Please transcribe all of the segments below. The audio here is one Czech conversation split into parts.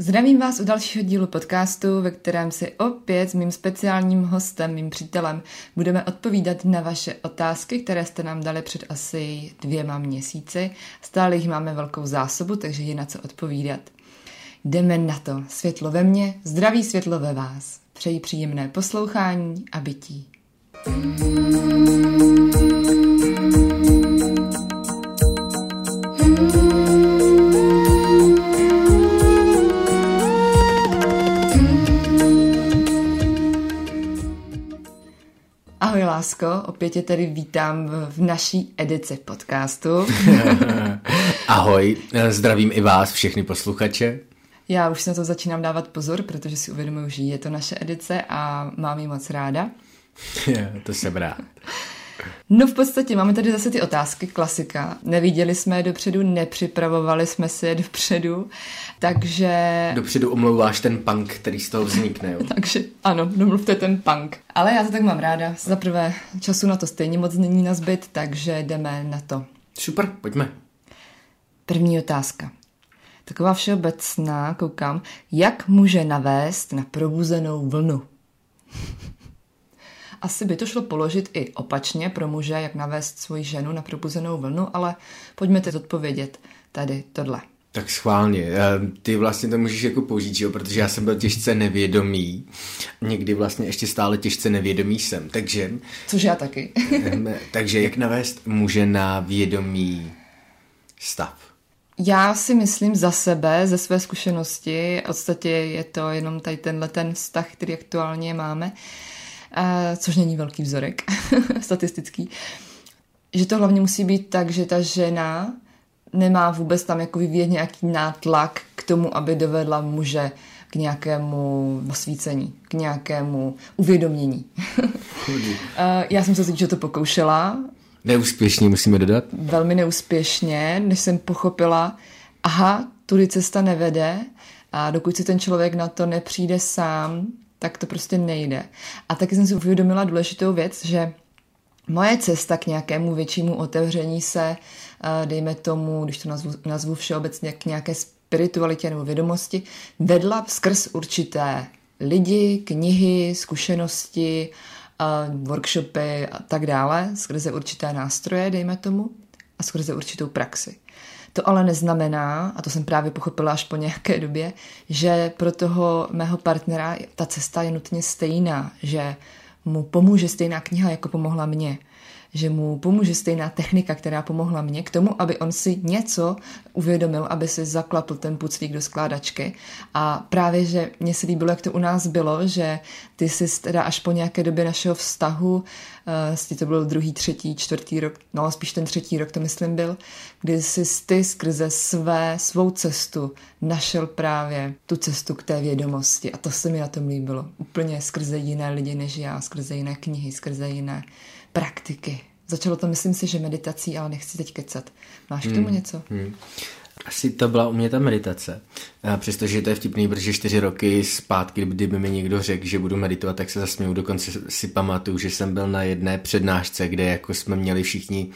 Zdravím vás u dalšího dílu podcastu, ve kterém si opět s mým speciálním hostem, mým přítelem, budeme odpovídat na vaše otázky, které jste nám dali před asi dvěma měsíci. Stále jich máme velkou zásobu, takže je na co odpovídat. Jdeme na to. Světlo ve mně, zdraví světlo ve vás. Přeji příjemné poslouchání a bytí. Lásko, opět tě tady vítám v naší edici podcastu. Ahoj, zdravím i vás, všechny posluchače. Já už se na to začínám dávat pozor, protože si uvědomuji, že je to naše edice a mám ji moc ráda. to jsem rád. No v podstatě máme tady zase ty otázky, klasika. Neviděli jsme je dopředu, nepřipravovali jsme si je dopředu, takže... Dopředu omlouváš ten punk, který z toho vznikne, jo? takže ano, domluvte ten punk. Ale já to tak mám ráda. Za prvé času na to stejně moc není na zbyt, takže jdeme na to. Super, pojďme. První otázka. Taková všeobecná, koukám, jak může navést na probuzenou vlnu? Asi by to šlo položit i opačně pro muže, jak navést svoji ženu na probuzenou vlnu, ale pojďme teď odpovědět tady tohle. Tak schválně. Eh, ty vlastně to můžeš jako použít, že jo? protože já jsem byl těžce nevědomý. Někdy vlastně ještě stále těžce nevědomý jsem, takže... Což já taky. takže jak navést muže na vědomý stav? Já si myslím za sebe, ze své zkušenosti, v podstatě je to jenom tady tenhle ten vztah, který aktuálně máme, což není velký vzorek statistický, že to hlavně musí být tak, že ta žena nemá vůbec tam jako vyvíjet nějaký nátlak k tomu, aby dovedla muže k nějakému osvícení, k nějakému uvědomění. Já jsem se že to pokoušela. Neúspěšně musíme dodat. Velmi neúspěšně, než jsem pochopila, aha, tudy cesta nevede a dokud si ten člověk na to nepřijde sám, tak to prostě nejde. A taky jsem si uvědomila důležitou věc, že moje cesta k nějakému většímu otevření se, eh, dejme tomu, když to nazvu, nazvu všeobecně, k nějaké spiritualitě nebo vědomosti, vedla skrz určité lidi, knihy, zkušenosti, eh, workshopy a tak dále, skrze určité nástroje, dejme tomu, a skrze určitou praxi. To ale neznamená, a to jsem právě pochopila až po nějaké době, že pro toho mého partnera ta cesta je nutně stejná, že mu pomůže stejná kniha, jako pomohla mně že mu pomůže stejná technika, která pomohla mně k tomu, aby on si něco uvědomil, aby si zaklapl ten puclík do skládačky. A právě, že mně se líbilo, jak to u nás bylo, že ty jsi teda až po nějaké době našeho vztahu, uh, to byl druhý, třetí, čtvrtý rok, no spíš ten třetí rok to myslím byl, kdy jsi ty skrze své, svou cestu našel právě tu cestu k té vědomosti. A to se mi na tom líbilo. Úplně skrze jiné lidi než já, skrze jiné knihy, skrze jiné praktiky. Začalo to, myslím si, že meditací, ale nechci teď kecat. Máš k tomu hmm. něco? Hmm. Asi to byla u mě ta meditace. Přestože to je vtipný, protože čtyři roky zpátky, kdyby mi někdo řekl, že budu meditovat, tak se zasměju. Dokonce si pamatuju, že jsem byl na jedné přednášce, kde jako jsme měli všichni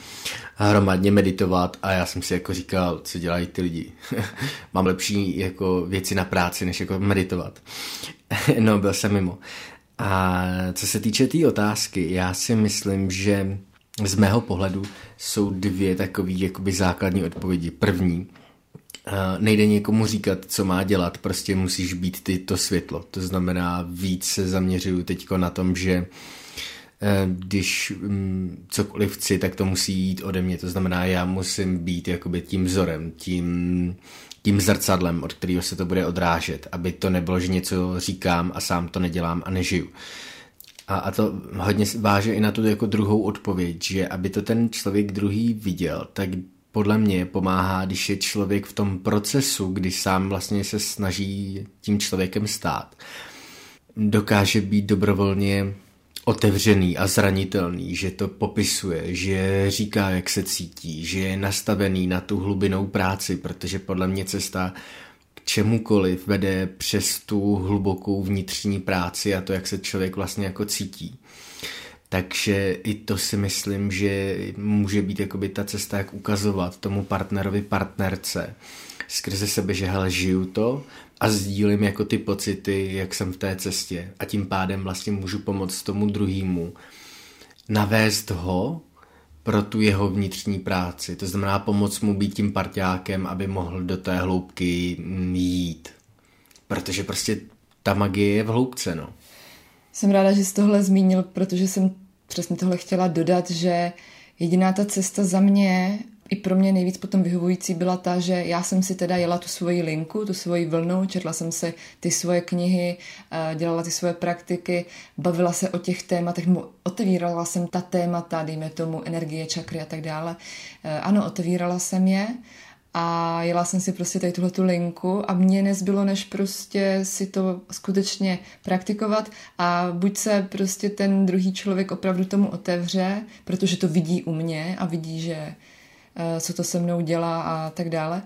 hromadně meditovat a já jsem si jako říkal, co dělají ty lidi. Mám lepší jako věci na práci, než jako meditovat. no, byl jsem mimo. A co se týče té tý otázky, já si myslím, že z mého pohledu jsou dvě takové jakoby základní odpovědi. První, nejde někomu říkat, co má dělat, prostě musíš být ty to světlo. To znamená, víc se zaměřuju teď na tom, že e, když mm, cokoliv chci, tak to musí jít ode mě. To znamená, já musím být jakoby tím vzorem, tím tím zrcadlem, od kterého se to bude odrážet, aby to nebylo, že něco říkám a sám to nedělám a nežiju. A, a to hodně váže i na tu jako druhou odpověď, že aby to ten člověk druhý viděl, tak podle mě pomáhá, když je člověk v tom procesu, kdy sám vlastně se snaží tím člověkem stát. Dokáže být dobrovolně otevřený a zranitelný, že to popisuje, že říká, jak se cítí, že je nastavený na tu hlubinou práci, protože podle mě cesta k čemukoliv vede přes tu hlubokou vnitřní práci a to, jak se člověk vlastně jako cítí. Takže i to si myslím, že může být jakoby ta cesta, jak ukazovat tomu partnerovi, partnerce skrze sebe, že hele, žiju to a sdílím jako ty pocity, jak jsem v té cestě a tím pádem vlastně můžu pomoct tomu druhému navést ho pro tu jeho vnitřní práci. To znamená pomoct mu být tím parťákem, aby mohl do té hloubky jít. Protože prostě ta magie je v hloubce, no. Jsem ráda, že jsi tohle zmínil, protože jsem přesně tohle chtěla dodat, že jediná ta cesta za mě i pro mě nejvíc potom vyhovující byla ta, že já jsem si teda jela tu svoji linku, tu svoji vlnu, četla jsem si ty svoje knihy, eh, dělala ty svoje praktiky, bavila se o těch tématech, otevírala jsem ta témata, dejme tomu energie, čakry a tak dále. Eh, ano, otevírala jsem je a jela jsem si prostě tady tuhle tu linku a mě nezbylo, než prostě si to skutečně praktikovat a buď se prostě ten druhý člověk opravdu tomu otevře, protože to vidí u mě a vidí, že co to se mnou dělá a tak dále.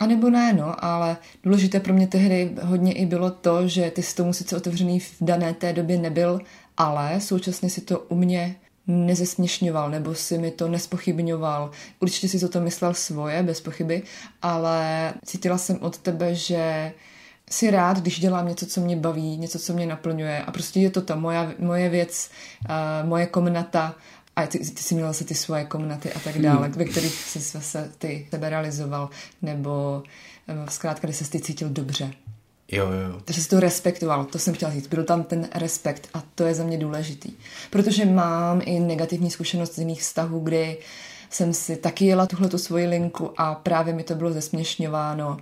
A nebo ne, no, ale důležité pro mě tehdy hodně i bylo to, že ty jsi tomu sice otevřený v dané té době nebyl, ale současně si to u mě nezesměšňoval, nebo si mi to nespochybňoval. Určitě si to, to myslel svoje, bez pochyby, ale cítila jsem od tebe, že si rád, když dělám něco, co mě baví, něco, co mě naplňuje a prostě je to ta moja, moje věc, uh, moje komnata a ty, ty jsi měla se ty svoje komnaty a tak dále, hmm. ve kterých jsi se ty sebe realizoval, nebo zkrátka, kde se ty cítil dobře. Jo, jo. Takže jsi to respektoval, to jsem chtěla říct. Byl tam ten respekt a to je za mě důležitý. Protože mám i negativní zkušenost z jiných vztahů, kdy jsem si taky jela tuhle tu svoji linku a právě mi to bylo zesměšňováno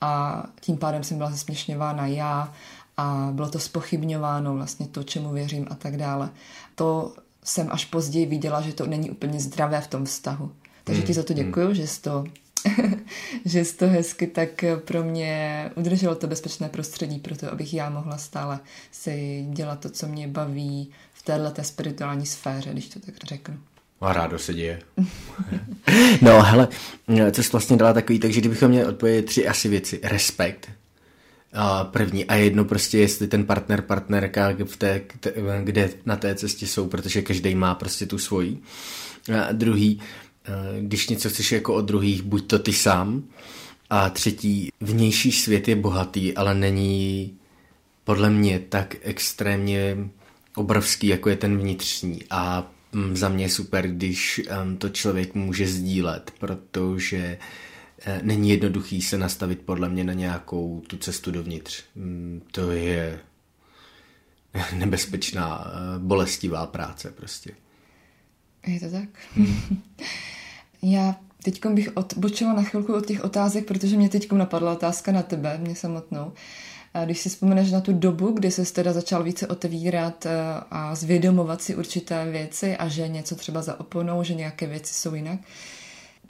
a tím pádem jsem byla zesměšňována já a bylo to spochybňováno vlastně to, čemu věřím a tak dále. To jsem až později viděla, že to není úplně zdravé v tom vztahu. Takže mm, ti za to děkuju, mm. že jsi to že jsi to hezky tak pro mě udrželo to bezpečné prostředí, proto abych já mohla stále si dělat to, co mě baví v této spirituální sféře, když to tak řeknu. A rádo se děje. no, hele, co jsi vlastně dala takový, takže kdybychom měli odpovědět tři asi věci. Respekt, první a jedno prostě, jestli ten partner, partnerka v té, kde na té cestě jsou, protože každý má prostě tu svoji. A druhý, když něco chceš jako od druhých, buď to ty sám. A třetí, vnější svět je bohatý, ale není podle mě tak extrémně obrovský, jako je ten vnitřní. A mm, za mě je super, když to člověk může sdílet, protože Eh, není jednoduchý se nastavit podle mě na nějakou tu cestu dovnitř. Mm, to je nebezpečná, eh, bolestivá práce prostě. Je to tak? Hmm. Já teď bych odbočila na chvilku od těch otázek, protože mě teď napadla otázka na tebe, mě samotnou. Když si vzpomeneš na tu dobu, kdy se teda začal více otevírat eh, a zvědomovat si určité věci a že něco třeba za oponou, že nějaké věci jsou jinak,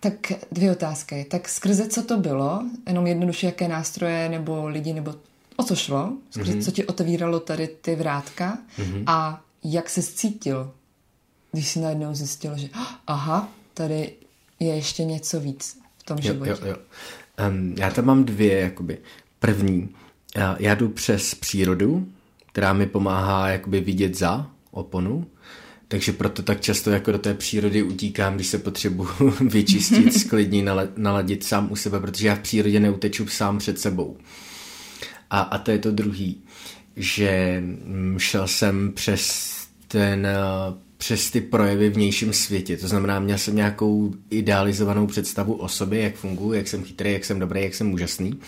tak dvě otázky. Tak skrze co to bylo? Jenom jednoduše, jaké nástroje nebo lidi, nebo o co šlo? Skrze mm-hmm. co ti otevíralo tady ty vrátka? Mm-hmm. A jak se cítil, když si najednou zjistil, že aha, tady je ještě něco víc v tom jo, životě? Jo, jo. Um, já tam mám dvě, jakoby. První, já, já jdu přes přírodu, která mi pomáhá jakoby vidět za oponu takže proto tak často jako do té přírody utíkám, když se potřebuji vyčistit, sklidnit, naladit sám u sebe, protože já v přírodě neuteču sám před sebou. A, a to je to druhý, že mm, šel jsem přes ten přes ty projevy v vnějším světě. To znamená, měl jsem nějakou idealizovanou představu o sobě, jak funguji, jak jsem chytrý, jak jsem dobrý, jak jsem úžasný.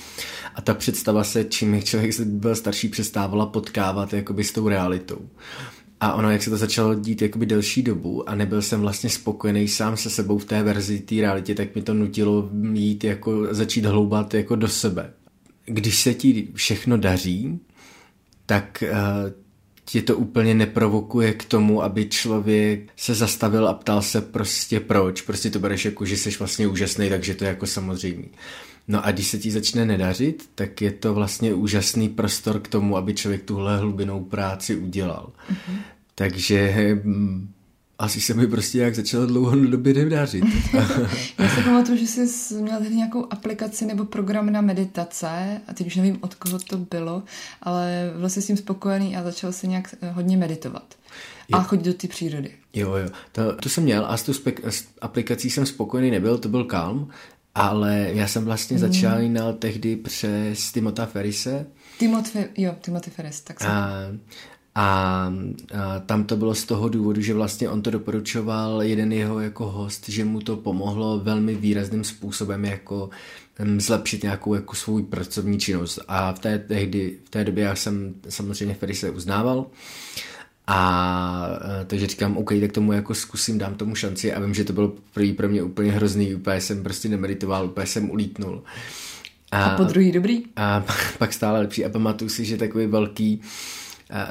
A ta představa se, čím člověk byl starší, přestávala potkávat jakoby s tou realitou. A ono, jak se to začalo dít jakoby delší dobu a nebyl jsem vlastně spokojený sám se sebou v té verzi té realitě, tak mi to nutilo jít jako, začít hloubat jako do sebe. Když se ti všechno daří, tak uh, tě to úplně neprovokuje k tomu, aby člověk se zastavil a ptal se prostě proč. Prostě to bereš jako, že jsi vlastně úžasný, takže to je jako samozřejmé. No a když se ti začne nedařit, tak je to vlastně úžasný prostor k tomu, aby člověk tuhle hlubinou práci udělal. Mm-hmm. Takže hm, asi se mi prostě jak začalo dlouhodobě nedařit. Já si pamatuju, že jsi měl tady nějakou aplikaci nebo program na meditace a teď už nevím, od koho to bylo, ale byl jsi s tím spokojený a začal se nějak eh, hodně meditovat. A chodit do té přírody. Jo, jo. To, to jsem měl a s tou spek- s aplikací jsem spokojený nebyl, to byl Calm, ale já jsem vlastně hmm. začal jinal tehdy přes Timota Ferise. Timothy, jo, Timothy Ferris, tak jsem. A, a, a tam to bylo z toho důvodu, že vlastně on to doporučoval jeden jeho jako host, že mu to pomohlo velmi výrazným způsobem jako zlepšit nějakou jako svou pracovní činnost. A v té, tehdy, v té době já jsem samozřejmě Ferise uznával. A takže říkám, OK, tak tomu jako zkusím, dám tomu šanci a vím, že to bylo první pro mě úplně hrozný, úplně jsem prostě nemeditoval, úplně jsem ulítnul. A, a po druhý dobrý? A pak stále lepší a pamatuju si, že takový velký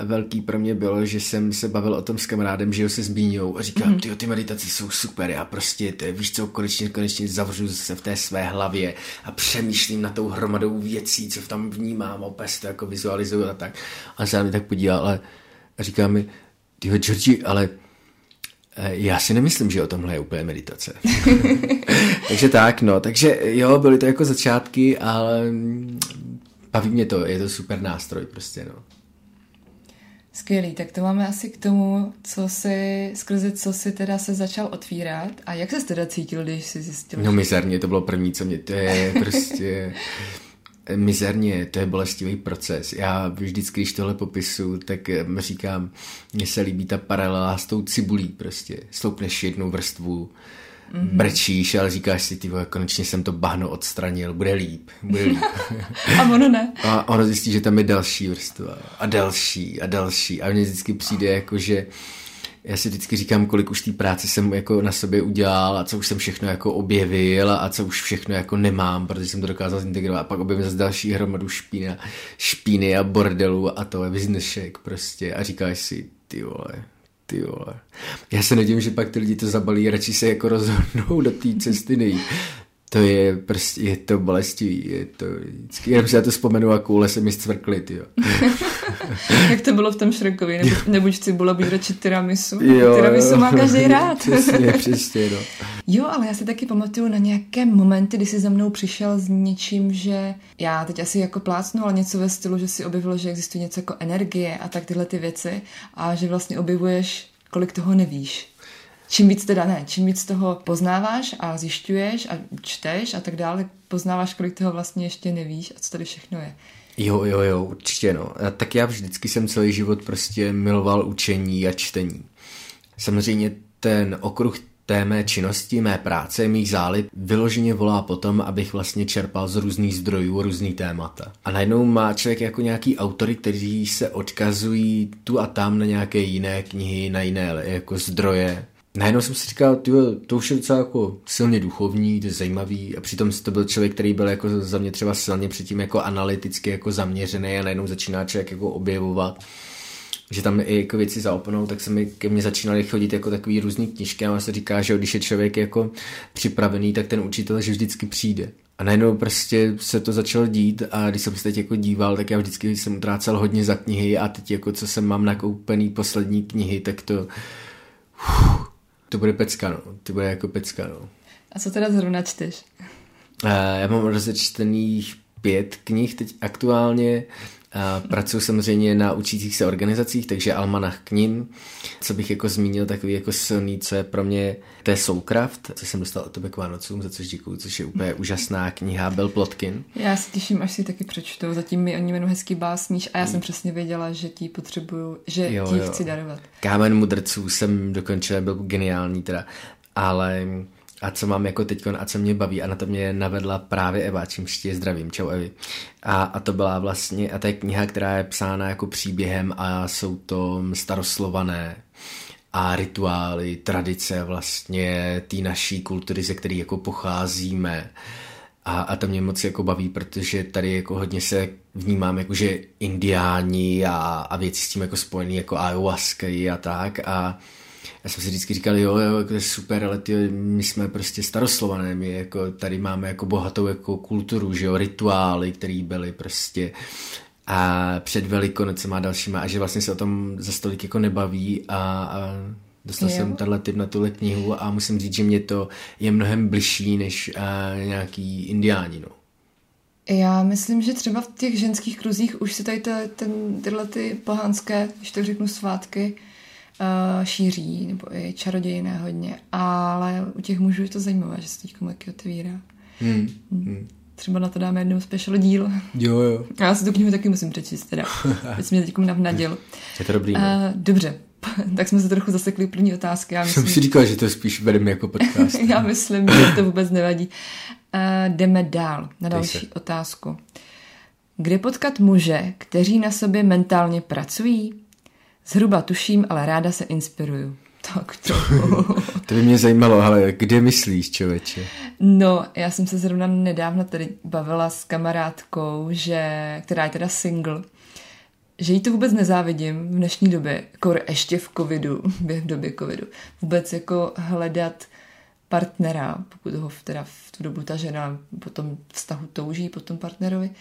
velký pro mě bylo, že jsem se bavil o tom s kamarádem, že ho se zmíňou a říkám, mm-hmm. ty ty meditace jsou super, já prostě, to je, víš co, konečně, konečně zavřu se v té své hlavě a přemýšlím na tou hromadou věcí, co tam vnímám, opět to jako vizualizuju a tak. A se mě tak podíval, ale a říká mi, ty Georgi, ale eh, já si nemyslím, že o tomhle je úplně meditace. takže tak, no, takže jo, byly to jako začátky, ale mm, baví mě to, je to super nástroj prostě, no. Skvělý, tak to máme asi k tomu, co si, skrze co si teda se začal otvírat a jak se teda cítil, když jsi zjistil? No mizerně, to bylo první, co mě, to je prostě mizerně, to je bolestivý proces. Já vždycky, když tohle popisu, tak říkám, mně se líbí ta paralela s tou cibulí prostě. Sloupneš jednu vrstvu, mm-hmm. brečíš, ale říkáš si, ty konečně jsem to bahno odstranil, bude líp, bude líp. a ono ne. A ono zjistí, že tam je další vrstva a další a další a mně vždycky přijde jako, že já si vždycky říkám, kolik už té práce jsem jako na sobě udělal a co už jsem všechno jako objevil a co už všechno jako nemám, protože jsem to dokázal zintegrovat a pak objevím zase další hromadu špína, špíny a bordelu a to je vyznešek prostě a říkáš si, ty vole, ty vole. Já se nedím, že pak ty lidi to zabalí, radši se jako rozhodnou do té cesty nejít. To je prostě, je to bolestivý, je to vždycky, jenom si já to vzpomenu a koule se mi zcvrkly, jo. Jak to bylo v tom Šrekovi, nebo, nebuď cibula, buď radši tiramisu. Jo, tiramisu jo. má každý rád. přesně, přesně, no. Jo, ale já se taky pamatuju na nějaké momenty, kdy jsi za mnou přišel s něčím, že já teď asi jako plácnu, ale něco ve stylu, že si objevilo, že existuje něco jako energie a tak tyhle ty věci a že vlastně objevuješ, kolik toho nevíš čím víc teda ne, čím víc toho poznáváš a zjišťuješ a čteš a tak dále, poznáváš, kolik toho vlastně ještě nevíš a co tady všechno je. Jo, jo, jo, určitě no. Tak já vždycky jsem celý život prostě miloval učení a čtení. Samozřejmě ten okruh té mé činnosti, mé práce, mých zálib vyloženě volá potom, abych vlastně čerpal z různých zdrojů různý témata. A najednou má člověk jako nějaký autory, kteří se odkazují tu a tam na nějaké jiné knihy, na jiné jako zdroje najednou jsem si říkal, tyjo, to už je docela jako silně duchovní, to je zajímavý a přitom to byl člověk, který byl jako za mě třeba silně předtím jako analyticky jako zaměřený a najednou začíná člověk jako objevovat že tam i jako věci zaopanou, tak se mi ke mně začínaly chodit jako takový různý knižky a se říká, že když je člověk jako připravený, tak ten učitel že vždycky přijde. A najednou prostě se to začalo dít a když jsem se teď jako díval, tak já vždycky jsem utrácel hodně za knihy a teď jako co jsem mám nakoupený poslední knihy, tak to uf, to bude pecka, no. To bude jako pecka, no. A co teda zrovna čteš? Uh, já mám rozečtených pět knih teď aktuálně. Pracuji samozřejmě na učících se organizacích, takže almanach k ním. Co bych jako zmínil, takový jako silný, co je pro mě, to je Soulcraft, co jsem dostal od tebe k Vánocům, za což děkuju, což je úplně úžasná kniha Bel Plotkin. Já se těším, až si taky přečtu. Zatím mi oni jmenují hezký básníš a já jsem přesně věděla, že ti potřebuju, že jo, ti jo. chci darovat. Kámen mudrců jsem dokončil, byl geniální teda, ale a co mám jako teď a co mě baví a na to mě navedla právě Eva, čímž tě zdravím, čau Evi. A, a to byla vlastně, a to je kniha, která je psána jako příběhem a jsou to staroslované a rituály, tradice vlastně té naší kultury, ze které jako pocházíme. A, a to mě moc jako baví, protože tady jako hodně se vnímám jako, že indiáni a, a věci s tím jako spojený jako ayahuasca a tak a já jsem si vždycky říkal, jo, jo, to je super, ale ty, my jsme prostě staroslované, my jako tady máme jako bohatou jako kulturu, že jo, rituály, které byly prostě a před Velikonocem a dalšíma a že vlastně se o tom za stolik jako nebaví a, a dostal jo. jsem tenhle typ na tuhle knihu a musím říct, že mě to je mnohem bližší než a, nějaký indiáni, no. Já myslím, že třeba v těch ženských kruzích už se tady ten, tyhle ty pohanské, když tak řeknu, svátky šíří, nebo i čarodějné hodně, ale u těch mužů je to zajímavé, že se teď taky otevírá. Hmm. Hmm. Třeba na to dáme jednou special díl. Jo, jo. Já si tu knihu taky musím přečíst, teda. Teď mě teď navnadil. Je to dobrý. Uh, dobře, tak jsme se trochu zasekli první otázky. Já myslím, jsem si říkal, že to spíš vedeme jako podcast. já myslím, že to vůbec nevadí. Uh, jdeme dál na další otázku. Kde potkat muže, kteří na sobě mentálně pracují? Zhruba tuším, ale ráda se inspiruju. Tak to. to by mě zajímalo, ale kde myslíš, člověče? No, já jsem se zrovna nedávno tady bavila s kamarádkou, že, která je teda single, že jí to vůbec nezávidím v dnešní době, jako ještě v covidu, v době covidu, vůbec jako hledat partnera, pokud ho teda v tu dobu ta žena po tom vztahu touží, po tom partnerovi.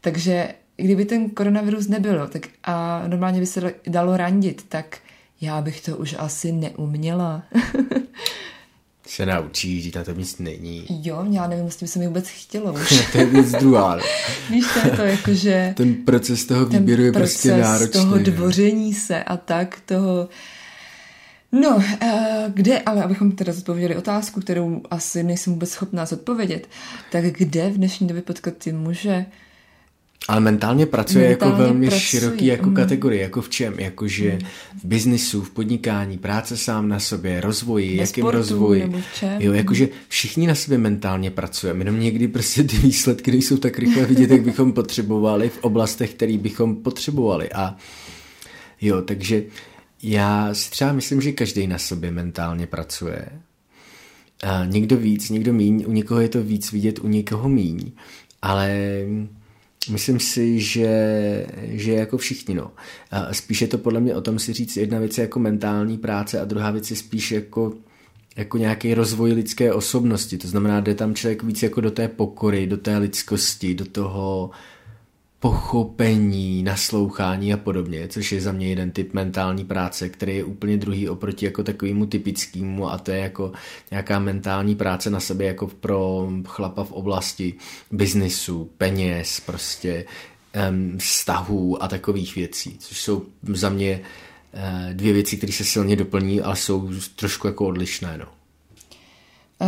Takže kdyby ten koronavirus nebyl tak a normálně by se dalo randit, tak já bych to už asi neuměla. se naučí, že to nic není. Jo, já nevím, jestli by se mi vůbec chtělo už. to je věc druhá. Víš, to je to jako, že... Ten proces toho výběru je prostě náročný. toho dvoření se a tak, toho... No, uh, kde, ale abychom teda zodpověděli otázku, kterou asi nejsem vůbec schopná zodpovědět, tak kde v dnešní době potkat ty muže, ale mentálně pracuje jako mentálně jako velmi pracuji. široký jako mm. kategorie, jako v čem? Jakože mm. v biznisu, v podnikání, práce sám na sobě, rozvoji, Ve jakým rozvoji. V čem? Jo, jakože všichni na sobě mentálně pracujeme, jenom někdy prostě ty výsledky nejsou tak rychle vidět, jak bychom potřebovali v oblastech, které bychom potřebovali. A jo, takže já si třeba myslím, že každý na sobě mentálně pracuje. A někdo víc, někdo míň, u někoho je to víc vidět, u někoho míň, ale Myslím si, že, že jako všichni, no. Spíš je to podle mě o tom si říct, jedna věc je jako mentální práce a druhá věc je spíš jako jako nějaký rozvoj lidské osobnosti. To znamená, jde tam člověk víc jako do té pokory, do té lidskosti, do toho pochopení, naslouchání a podobně, což je za mě jeden typ mentální práce, který je úplně druhý oproti jako takovému typickému a to je jako nějaká mentální práce na sebe jako pro chlapa v oblasti biznisu, peněz, prostě um, vztahů a takových věcí, což jsou za mě uh, dvě věci, které se silně doplní, ale jsou trošku jako odlišné. No.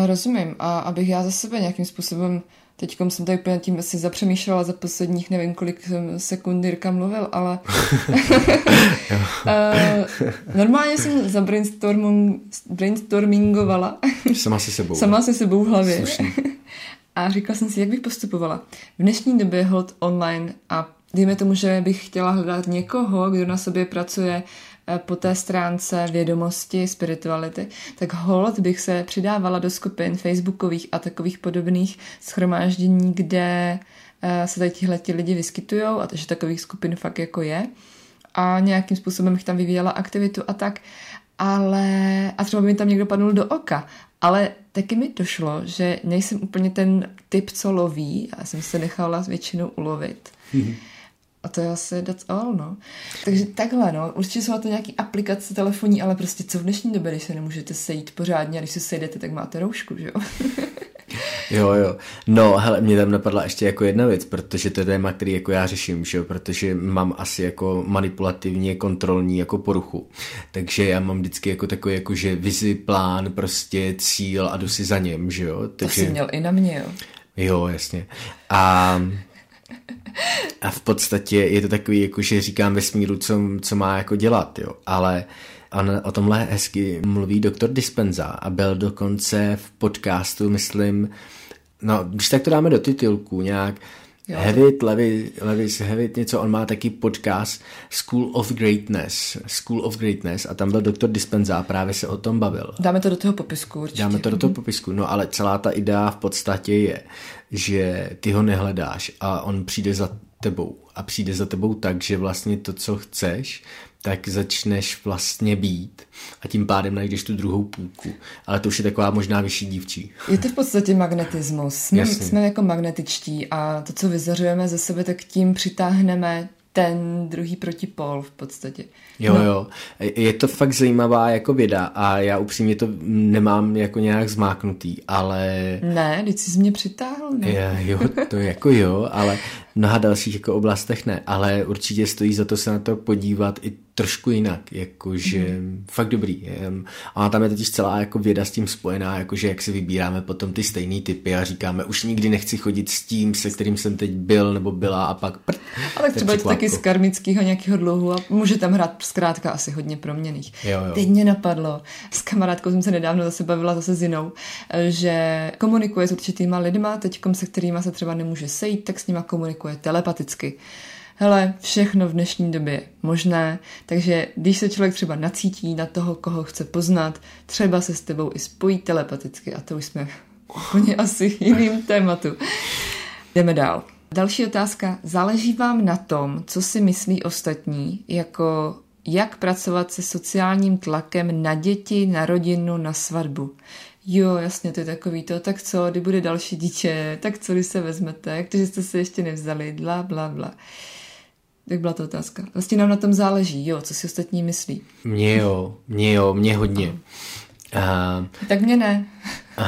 Rozumím. A abych já za sebe nějakým způsobem Teď jsem tady úplně tím asi zapřemýšlela za posledních nevím kolik sekund Jirka mluvil, ale uh, normálně jsem za brainstormingovala. Sama se sebou. Sama se sebou v hlavě. A říkala jsem si, jak bych postupovala. V dnešní době hold online a dejme tomu, že bych chtěla hledat někoho, kdo na sobě pracuje Eh, po té stránce vědomosti, spirituality, tak hold bych se přidávala do skupin facebookových a takových podobných schromáždění, kde eh, se tady tihle ti lidi vyskytují a takže takových skupin fakt jako je a nějakým způsobem bych tam vyvíjela aktivitu a tak, ale a třeba by mi tam někdo padnul do oka, ale taky mi došlo, že nejsem úplně ten typ, co loví, já jsem se nechala většinou ulovit. Mm-hmm. A to je asi that's all, no. Takže takhle, no. Určitě jsou na to nějaký aplikace telefonní, ale prostě co v dnešní době, když se nemůžete sejít pořádně a když se sejdete, tak máte roušku, že jo? jo, jo. No, hele, mě tam napadla ještě jako jedna věc, protože to je téma, který jako já řeším, že jo, protože mám asi jako manipulativně kontrolní jako poruchu. Takže já mám vždycky jako takový jako, že vizi, plán, prostě cíl a jdu si za něm, že jo. Takže... To jsi měl i na mě, jo. Jo, jasně. A a v podstatě je to takový, jako že říkám vesmíru, co, co má jako dělat, jo. Ale on o tomhle hezky mluví doktor Dispenza a byl dokonce v podcastu, myslím, no, když tak to dáme do titulku nějak, Jo. Hevit, Levi, Levis Hevit, něco, on má taky podcast School of Greatness, School of Greatness a tam byl doktor Dispenza a právě se o tom bavil. Dáme to do toho popisku určitě. Dáme to do toho mhm. popisku, no ale celá ta idea v podstatě je, že ty ho nehledáš a on přijde za tebou a přijde za tebou tak, že vlastně to, co chceš, tak začneš vlastně být a tím pádem najdeš tu druhou půlku. Ale to už je taková možná vyšší dívčí. Je to v podstatě magnetismus. Jsme, jsme jako magnetičtí a to, co vyzařujeme ze sebe, tak tím přitáhneme ten druhý protipol v podstatě. Jo, no. jo. Je to fakt zajímavá jako věda a já upřímně to nemám jako nějak zmáknutý, ale... Ne, když jsi mě přitáhl, ne? Je, jo, to jako jo, ale mnoha dalších jako oblastech ne, ale určitě stojí za to se na to podívat i trošku jinak, jakože mm. fakt dobrý. A tam je totiž celá jako věda s tím spojená, jakože jak si vybíráme potom ty stejné typy a říkáme, už nikdy nechci chodit s tím, se kterým jsem teď byl nebo byla a pak prd, Ale třeba je to taky z karmického nějakého dluhu a může tam hrát zkrátka asi hodně proměných. Jo, jo. Teď mě napadlo, s kamarádkou jsem se nedávno zase bavila zase s jinou, že komunikuje s určitýma lidma, teď se kterýma se třeba nemůže sejít, tak s nima komunikuje telepaticky. Hele, všechno v dnešní době je možné, takže když se člověk třeba nacítí na toho, koho chce poznat, třeba se s tebou i spojí telepaticky a to už jsme úplně asi jiným tématu. Jdeme dál. Další otázka. Záleží vám na tom, co si myslí ostatní, jako jak pracovat se sociálním tlakem na děti, na rodinu, na svatbu. Jo, jasně, to je takový to, tak co, kdy bude další dítě, tak co, když se vezmete, jak to, že jste se ještě nevzali, bla, bla, bla. Tak byla to otázka. Vlastně nám na tom záleží, jo, co si ostatní myslí. Mně jo, mně jo, mně hodně. Uh, tak mě ne. uh,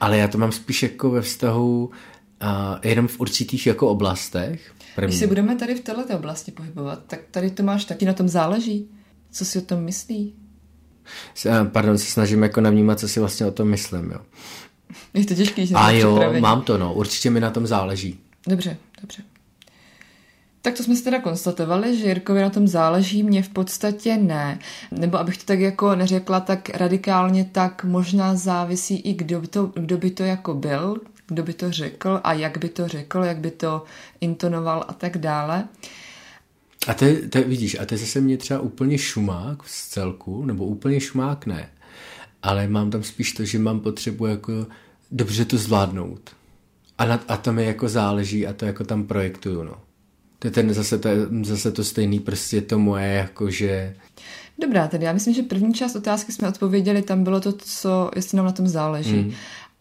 ale já to mám spíš jako ve vztahu uh, jenom v určitých jako oblastech. První. Když si budeme tady v této oblasti pohybovat, tak tady to máš taky na tom záleží. Co si o tom myslí? Pardon, se snažím jako navnímat, co si vlastně o tom myslím, jo. Je to těžký, že A jo, připravení. mám to, no. Určitě mi na tom záleží. Dobře, dobře. Tak to jsme si teda konstatovali, že Jirkovi na tom záleží, mě v podstatě ne. Nebo abych to tak jako neřekla tak radikálně, tak možná závisí i kdo by to, kdo by to jako byl, kdo by to řekl a jak by to řekl, jak by to intonoval a tak dále. A to, to vidíš, a to je zase mě třeba úplně šumák z celku, nebo úplně šumák ne, ale mám tam spíš to, že mám potřebu jako dobře to zvládnout. A, na, a to mi jako záleží a to jako tam projektuju, no. To je ten zase to, zase to stejný prostě to moje, jakože... Dobrá, tedy já myslím, že první část otázky jsme odpověděli, tam bylo to, co, jestli nám na tom záleží. Mm.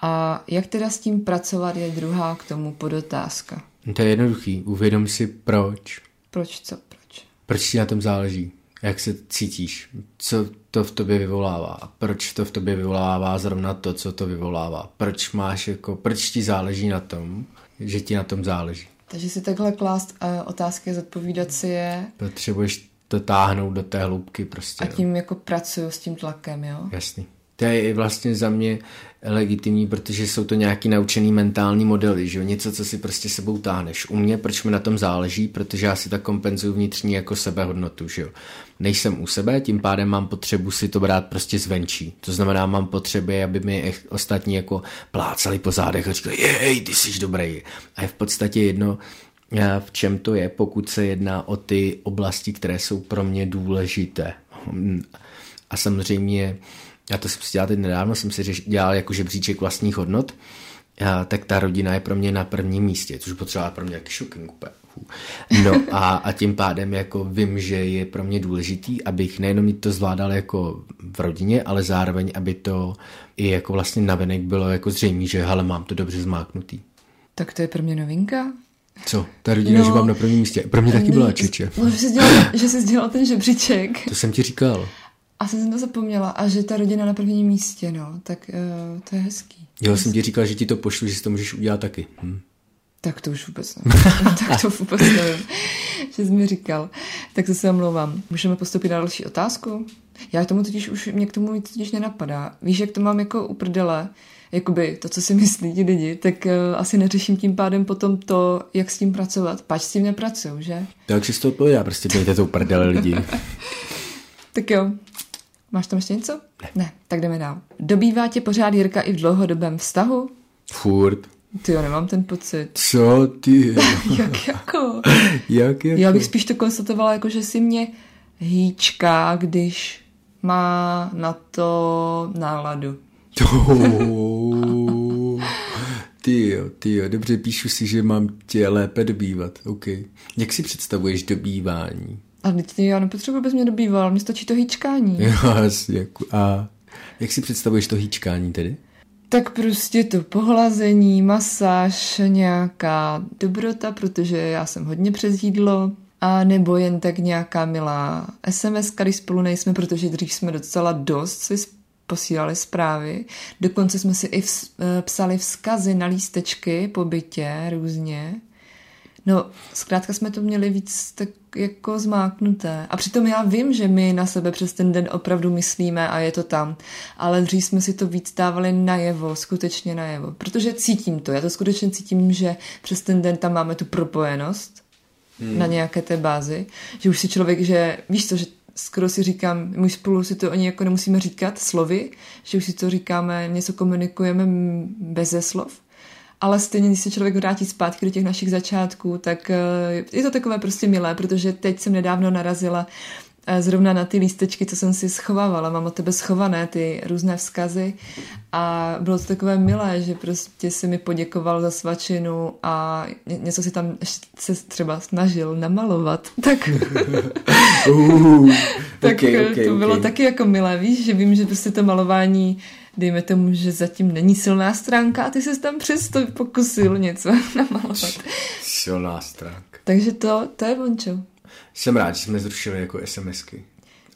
A jak teda s tím pracovat je druhá k tomu podotázka. To je jednoduchý, uvědom si proč. Proč co, proč? Proč ti na tom záleží? Jak se cítíš? Co to v tobě vyvolává? Proč to v tobě vyvolává zrovna to, co to vyvolává? Proč máš jako, proč ti záleží na tom, že ti na tom záleží? Takže si takhle klást uh, otázky a zodpovídat si je. Potřebuješ to táhnout do té hloubky prostě. A tím jo. jako pracuju s tím tlakem, jo? Jasný. To je vlastně za mě legitimní, protože jsou to nějaký naučený mentální modely, že jo? něco, co si prostě sebou táhneš. U mě, proč mi na tom záleží, protože já si tak kompenzuju vnitřní jako sebehodnotu, že jo. Nejsem u sebe, tím pádem mám potřebu si to brát prostě zvenčí. To znamená, mám potřeby, aby mi ostatní jako plácali po zádech a říkali, jej, ty jsi dobrý. A je v podstatě jedno, eh, v čem to je, pokud se jedná o ty oblasti, které jsou pro mě důležité. A samozřejmě já to jsem si dělal teď nedávno, jsem si dělal jako žebříček vlastních hodnot, tak ta rodina je pro mě na prvním místě, což potřeba pro mě jaký shocking úplně. No a, a tím pádem jako vím, že je pro mě důležitý, abych nejenom to zvládal jako v rodině, ale zároveň, aby to i jako vlastně navenek bylo jako zřejmé, že hele, mám to dobře zmáknutý. Tak to je pro mě novinka. Co? Ta rodina, no, že mám na prvním místě. Pro mě taky byla Čeče. No, že jsi dělal, že jsi dělal ten žebříček. To jsem ti říkal. A jsem to zapomněla. A že ta rodina na prvním místě, no, tak uh, to je hezký. Jo, jsem ti říkal, že ti to pošlu, že si to můžeš udělat taky. Hm. Tak to už vůbec nevím. tak to vůbec nevím, že jsi mi říkal. Tak se omlouvám. Můžeme postupit na další otázku? Já k tomu totiž už, mě k tomu totiž nenapadá. Víš, jak to mám jako uprdele, jakoby to, co si myslí ti lidi, tak uh, asi neřeším tím pádem potom to, jak s tím pracovat. Pač s tím nepracuju, že? Tak si to odpovědá, prostě dejte to uprdele lidi. tak jo, Máš tam ještě něco? Ne. ne. Tak jdeme dál. Dobývá tě pořád Jirka i v dlouhodobém vztahu? Furt. Ty jo, nemám ten pocit. Co ty? Jak jako? Jak jako? Já bych spíš to konstatovala jako, že si mě hýčká, když má na to náladu. ty jo, ty jo, dobře, píšu si, že mám tě lépe dobývat, OK. Jak si představuješ dobývání? A teď já nepotřebuji, abys mě dobýval, mně stačí to hýčkání. Jo, jako, a jak si představuješ to hýčkání tedy? Tak prostě to pohlazení, masáž, nějaká dobrota, protože já jsem hodně přes jídlo, a nebo jen tak nějaká milá SMS, když spolu nejsme, protože dřív jsme docela dost si posílali zprávy. Dokonce jsme si i vz, eh, psali vzkazy na lístečky po bytě různě. No, zkrátka jsme to měli víc tak jako zmáknuté. A přitom já vím, že my na sebe přes ten den opravdu myslíme a je to tam. Ale dřív jsme si to víc dávali najevo, skutečně najevo. Protože cítím to, já to skutečně cítím, že přes ten den tam máme tu propojenost hmm. na nějaké té bázi. Že už si člověk, že víš co, že skoro si říkám, my spolu si to ani jako nemusíme říkat slovy, že už si to říkáme, něco komunikujeme beze slov ale stejně, když se člověk vrátí zpátky do těch našich začátků, tak eh, je to takové prostě milé, protože teď jsem nedávno narazila eh, zrovna na ty lístečky, co jsem si schovávala. Mám od tebe schované ty různé vzkazy a bylo to takové milé, že prostě si mi poděkoval za svačinu a něco si tam se třeba snažil namalovat. Tak, uh, tak okay, okay, to bylo okay. taky jako milé, víš, že vím, že prostě to malování dejme tomu, že zatím není silná stránka a ty se tam přesto pokusil něco namalovat. Silná stránka. Takže to, to je vončo. Jsem rád, že jsme zrušili jako SMSky.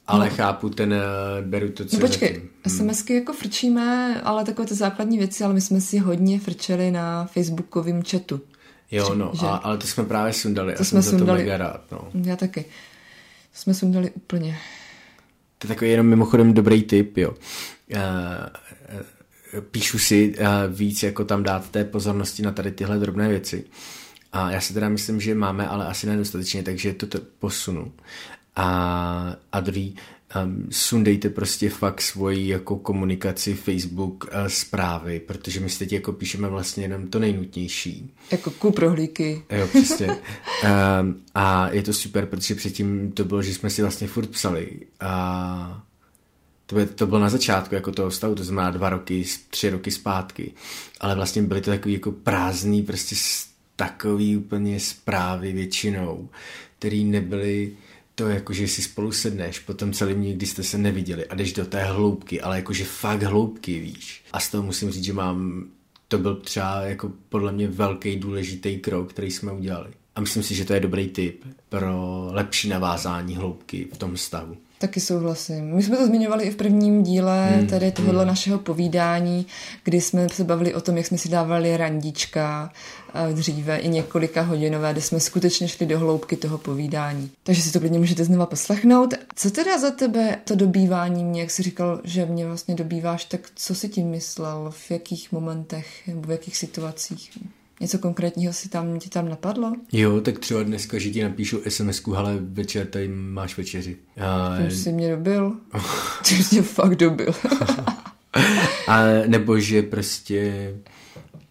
Ale no. chápu, ten, eh, beru to, co No počkej, zatím. Hmm. SMSky jako frčíme, ale takové ty základní věci, ale my jsme si hodně frčeli na facebookovém chatu. Jo, no, a, ale to jsme právě sundali to a jsme jsem sundali, za to mega rád, no. Já taky. To jsme sundali úplně. To je takový jenom mimochodem dobrý tip, jo. Uh, píšu si uh, víc, jako tam dát té pozornosti na tady tyhle drobné věci. A já si teda myslím, že máme, ale asi nedostatečně, takže to, to posunu. A, a druhý, um, sundejte prostě fakt svoji jako komunikaci, Facebook, uh, zprávy, protože my teď jako píšeme vlastně jenom to nejnutnější. Jako ku prohlíky. Jo, přesně. um, a je to super, protože předtím to bylo, že jsme si vlastně furt psali a to, by, to bylo na začátku jako toho stavu, to znamená dva roky, tři roky zpátky, ale vlastně byly to takový jako prázdný, prostě takový úplně zprávy většinou, který nebyly to jako, že si spolu sedneš po tom celém dní, jste se neviděli a jdeš do té hloubky, ale jakože fakt hloubky, víš. A z toho musím říct, že mám, to byl třeba jako podle mě velký důležitý krok, který jsme udělali. A myslím si, že to je dobrý tip pro lepší navázání hloubky v tom stavu. Taky souhlasím. My jsme to zmiňovali i v prvním díle hmm. tady tohohle hmm. našeho povídání, kdy jsme se bavili o tom, jak jsme si dávali randička eh, dříve i několika hodinové, kde jsme skutečně šli do hloubky toho povídání. Takže si to klidně můžete znova poslechnout. Co teda za tebe to dobývání mě, jak jsi říkal, že mě vlastně dobýváš, tak co si tím myslel, v jakých momentech nebo v jakých situacích? Něco konkrétního si tam, ti tam napadlo? Jo, tak třeba dneska, že ti napíšu sms ale večer tady máš večeři. A... Ty jsi mě dobil. Ty jsi mě fakt dobil. a nebo že prostě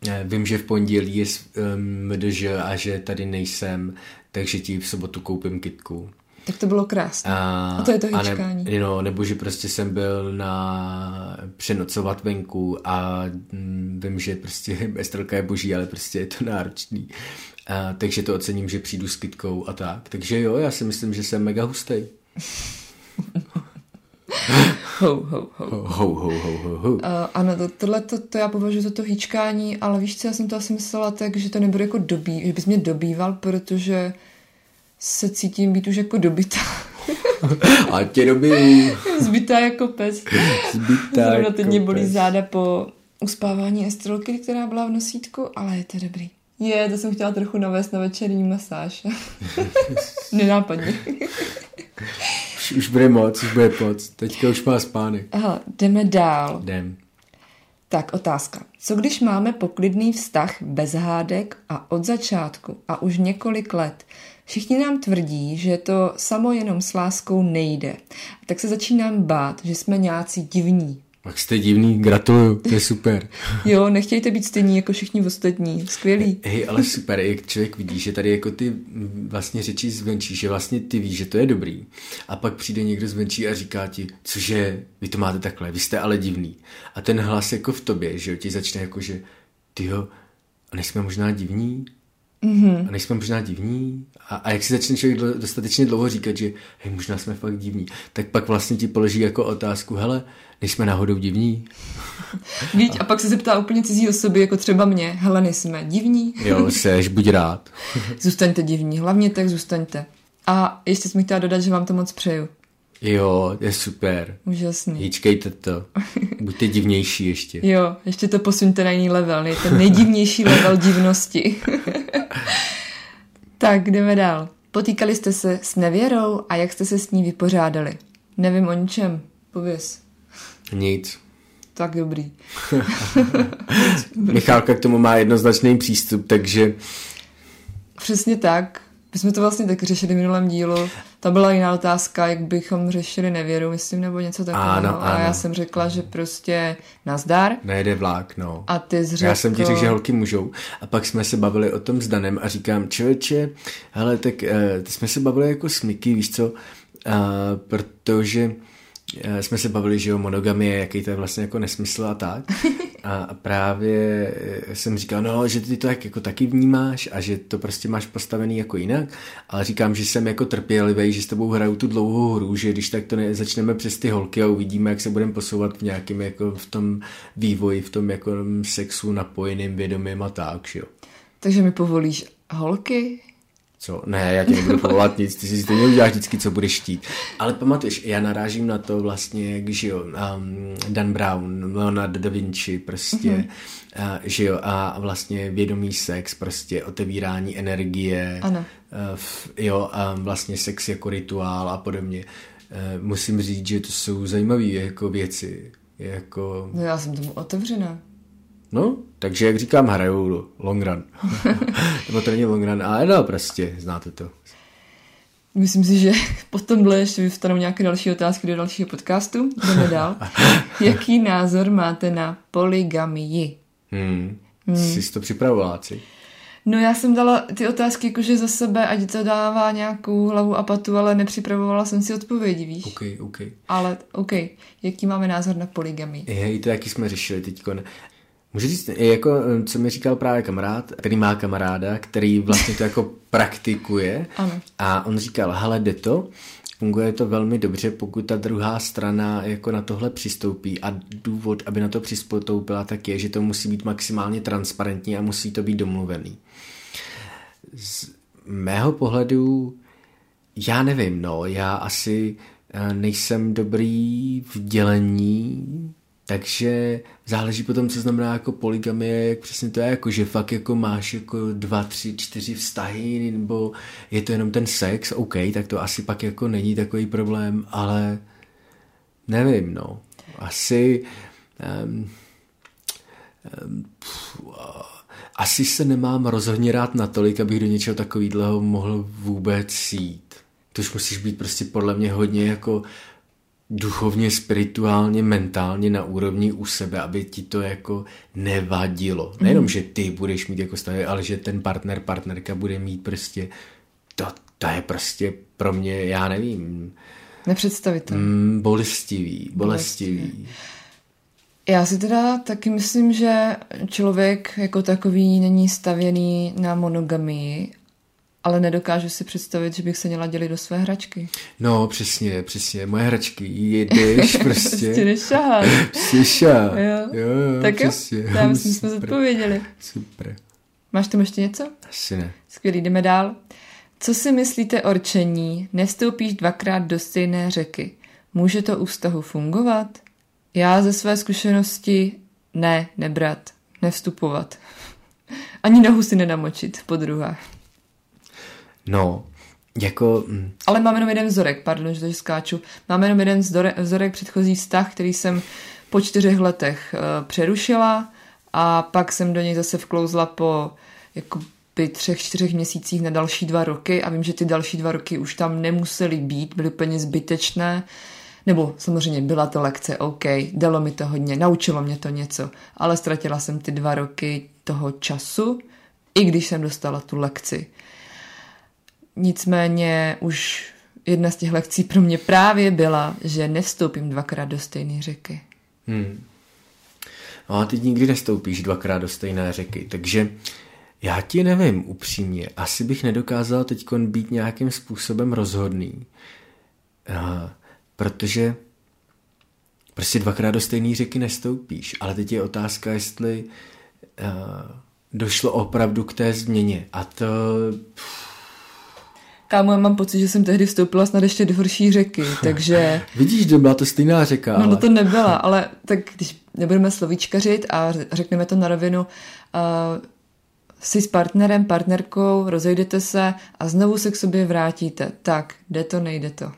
eh, vím, že v pondělí je MDŽ a že tady nejsem, takže ti v sobotu koupím kitku. Tak to bylo krásné. A, a to je to hýčkání. Ne, no, nebo že prostě jsem byl na přenocovat venku a mm, vím, že prostě Estrelka je boží, ale prostě je to náročný. A, takže to ocením, že přijdu s kytkou a tak. Takže jo, já si myslím, že jsem mega hustý. ho, ho, ho. Ho, ho, ho, ho, ho. Uh, ano, to, tohle to, to já považuji za to hýčkání, ale víš co, já jsem to asi myslela tak, že to nebude jako dobí, že bys mě dobýval, protože se cítím být už jako dobytá. A tě dobiju. Zbytá jako pes. Zbytá Zrovna teď jako mě bolí pes. záda po uspávání estrolky, která byla v nosítku, ale je to dobrý. Je, to jsem chtěla trochu navést na večerní masáž. Nenápadně. už, už bude moc, už bude moc. Teďka už má spánek. Aha, jdeme dál. Jdem. Tak otázka. Co když máme poklidný vztah bez hádek a od začátku a už několik let Všichni nám tvrdí, že to samo jenom s láskou nejde. Tak se začínám bát, že jsme nějací divní. Tak jste divný, gratuluju, to je super. jo, nechtějte být stejní jako všichni ostatní, skvělý. Hej, ale super, jak člověk vidí, že tady jako ty vlastně řečí zvenčí, že vlastně ty víš, že to je dobrý. A pak přijde někdo zvenčí a říká ti, cože, vy to máte takhle, vy jste ale divný. A ten hlas jako v tobě, že jo, ti začne jako, že tyjo, a nejsme možná divní? Mm-hmm. A nejsme možná divní? A, a jak si začne člověk dostatečně dlouho říkat, že hej, možná jsme fakt divní, tak pak vlastně ti položí jako otázku, hele, nejsme náhodou divní? Víď, a, a pak se zeptá úplně cizí osoby, jako třeba mě, hele, nejsme divní? jo, seš, buď rád. zůstaňte divní, hlavně tak zůstaňte. A ještě jsem chtěla dodat, že vám to moc přeju. Jo, je super. Úžasný. Hýčkejte to. Buďte divnější ještě. Jo, ještě to posuňte na jiný level. Je to nejdivnější level divnosti. Tak, jdeme dál. Potýkali jste se s nevěrou a jak jste se s ní vypořádali? Nevím o ničem. Pověz. Nic. Tak dobrý. Michálka k tomu má jednoznačný přístup, takže... Přesně tak. My jsme to vlastně taky řešili v minulém dílu. Ta byla jiná otázka, jak bychom řešili nevěru, myslím, nebo něco takového. Ano, A já ano. jsem řekla, že prostě nazdar. Nejde vlák, no. A ty jsi Já jsem ti řekl- že holky můžou. A pak jsme se bavili o tom s Danem a říkám, člověče, hele, tak uh, jsme se bavili jako s Miky, víš co, uh, protože uh, jsme se bavili, že jo, monogamie, jaký to je vlastně jako nesmysl a tak. A právě eh, jsem říkal, no, že ty to tak jako taky vnímáš a že to prostě máš postavený jako jinak, ale říkám, že jsem jako trpělivý, že s tebou hraju tu dlouhou hru, že když tak to ne, začneme přes ty holky a uvidíme, jak se budeme posouvat v nějakém jako v tom vývoji, v tom jako sexu napojeným vědomím a tak, že jo. Takže mi povolíš holky? Co? Ne, já ti nebudu povolat nic, ty si stejně uděláš vždycky, co budeš chtít. Ale pamatuješ, já narážím na to vlastně, jak, že jo, um, Dan Brown, Leonardo da Vinci, prostě, mm-hmm. uh, že jo, a vlastně vědomý sex, prostě otevírání energie, Ano. Uh, f, jo, a vlastně sex jako rituál a podobně. Uh, musím říct, že to jsou zajímavé jako věci, jako... No já jsem tomu otevřená. No, takže jak říkám, hraju long run. Nebo to není long run, ale no prostě, znáte to. Myslím si, že po tomhle ještě vyvstanou nějaké další otázky do dalšího podcastu. Jdeme dál. Jaký názor máte na poligamii? Hmm. hmm. Jsi to připravovala, si? No já jsem dala ty otázky jakože za sebe, ať to dává nějakou hlavu a patu, ale nepřipravovala jsem si odpovědi, víš? OK, OK. Ale OK, jaký máme názor na poligamii? Hej, to jaký jsme řešili teď. Můžu říct, jako, co mi říkal právě kamarád, který má kamaráda, který vlastně to jako praktikuje. Ano. A on říkal, hele, jde to, funguje to velmi dobře, pokud ta druhá strana jako na tohle přistoupí a důvod, aby na to přistoupila, tak je, že to musí být maximálně transparentní a musí to být domluvený. Z mého pohledu, já nevím, no, já asi eh, nejsem dobrý v dělení, takže záleží potom, co znamená jako poligamie, jak přesně to je, jako že fakt jako máš jako dva, tři, čtyři vztahy, nebo je to jenom ten sex, OK, tak to asi pak jako není takový problém, ale nevím, no. Asi um, um, pff, asi se nemám rozhodně rád natolik, abych do něčeho takového mohl vůbec jít. To už musíš být prostě podle mě hodně jako duchovně, spirituálně, mentálně na úrovni u sebe, aby ti to jako nevadilo. Nejenom, že ty budeš mít jako stavy, ale že ten partner, partnerka bude mít prostě to, to je prostě pro mě, já nevím, Nepředstavitelné. mm, bolestivý, bolestivý. Já si teda taky myslím, že člověk jako takový není stavěný na monogamii, ale nedokážu si představit, že bych se měla dělit do své hračky. No, přesně, přesně. Moje hračky jedeš prostě. prostě nešahat. Přiša. Jo. jo, jo, Tak jo, přesně. já myslím, že jsme Super. zodpověděli. Super. Máš tam ještě něco? Asi ne. Skvělý, jdeme dál. Co si myslíte o rčení? Nestoupíš dvakrát do stejné řeky. Může to u vztahu fungovat? Já ze své zkušenosti ne, nebrat, nevstupovat. Ani nohu si nenamočit po druhé. No, jako, mm, Ale máme jenom jeden vzorek, pardon, že to skáču. Máme jenom jeden vzorek, vzorek předchozí vztah, který jsem po čtyřech letech uh, přerušila a pak jsem do něj zase vklouzla po jako by třech, čtyřech měsících na další dva roky a vím, že ty další dva roky už tam nemusely být, byly úplně zbytečné. Nebo samozřejmě byla to lekce, OK, dalo mi to hodně, naučilo mě to něco, ale ztratila jsem ty dva roky toho času, i když jsem dostala tu lekci. Nicméně už jedna z těch lekcí pro mě právě byla, že nevstoupím dvakrát do stejné řeky. hmm. No a ty nikdy nestoupíš dvakrát do stejné řeky, takže já ti nevím upřímně. Asi bych nedokázal teď být nějakým způsobem rozhodný. Uh, protože prostě dvakrát do stejné řeky nestoupíš. Ale teď je otázka, jestli uh, došlo opravdu k té změně. A to... Kámo, já mám pocit, že jsem tehdy vstoupila snad ještě do horší řeky, takže... Vidíš, že byla to stejná řeka, No, ale... no to nebyla, ale tak když nebudeme slovíčkařit a řekneme to na rovinu, uh, jsi s partnerem, partnerkou, rozejdete se a znovu se k sobě vrátíte. Tak, jde to, nejde to.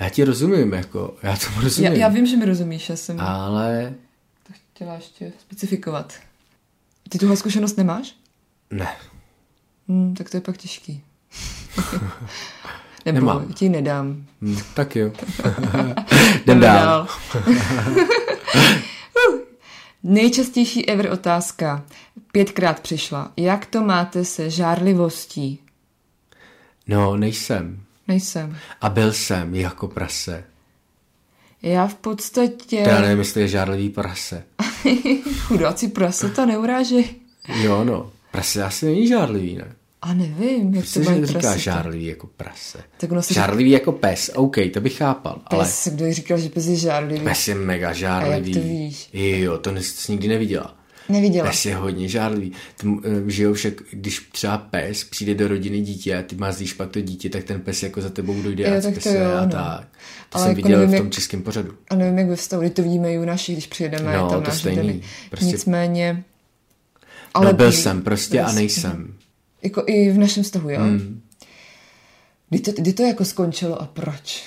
Já ti rozumím, jako, já tomu rozumím. Já, já vím, že mi rozumíš, já jsem Ale to chtěla ještě specifikovat. Ty tuhle zkušenost nemáš? ne. Hmm, tak to je pak těžký. Nebo Nemám. ti nedám. Hm, tak jo. Jdem Jdeme dál. Nejčastější ever otázka. Pětkrát přišla. Jak to máte se žárlivostí? No, nejsem. Nejsem. A byl jsem jako prase. Já v podstatě... To já nevím, jestli je žárlivý prase. Chudáci prasata neurážej. Jo, no. Prase asi není žárlivý, ne? A nevím, jak to Proč mají říká žárlivý jako prase? Tak ono se Žárlivý jako pes, OK, to bych chápal, ale Pes, kdo jí říkal, že pes je žárlivý? pes je mega žárlivý. A jak to víš? Jo, to jsi nikdy neviděla. Neviděla. Pes je hodně žárlivý. Eh, že jo, však když třeba pes přijde do rodiny dítě a ty mazlíš pak to dítě, tak ten pes jako za tebou dojde Jo, a tak to jo, a no. tak. To Ale jsem jako viděl nevím, v tom jak- českém pořadu. A nevím, jak ve vztahu, to vidíme i u našich, když přijedeme, No, tam to stejný. Prostě- Nicméně... Ale no, byl jsem prostě a prostě. nejsem. Jako i v našem vztahu, jo? Hmm. Kdy to, kdy to jako skončilo a proč?